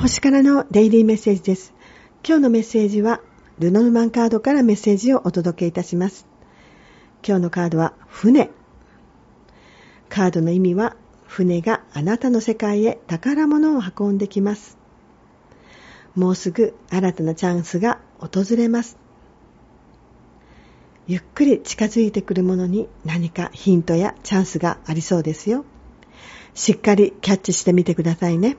星からのデイリーメッセージです。今日のメッセージは、ルノルマンカードからメッセージをお届けいたします。今日のカードは、船。カードの意味は、船があなたの世界へ宝物を運んできます。もうすぐ新たなチャンスが訪れます。ゆっくり近づいてくるものに何かヒントやチャンスがありそうですよ。しっかりキャッチしてみてくださいね。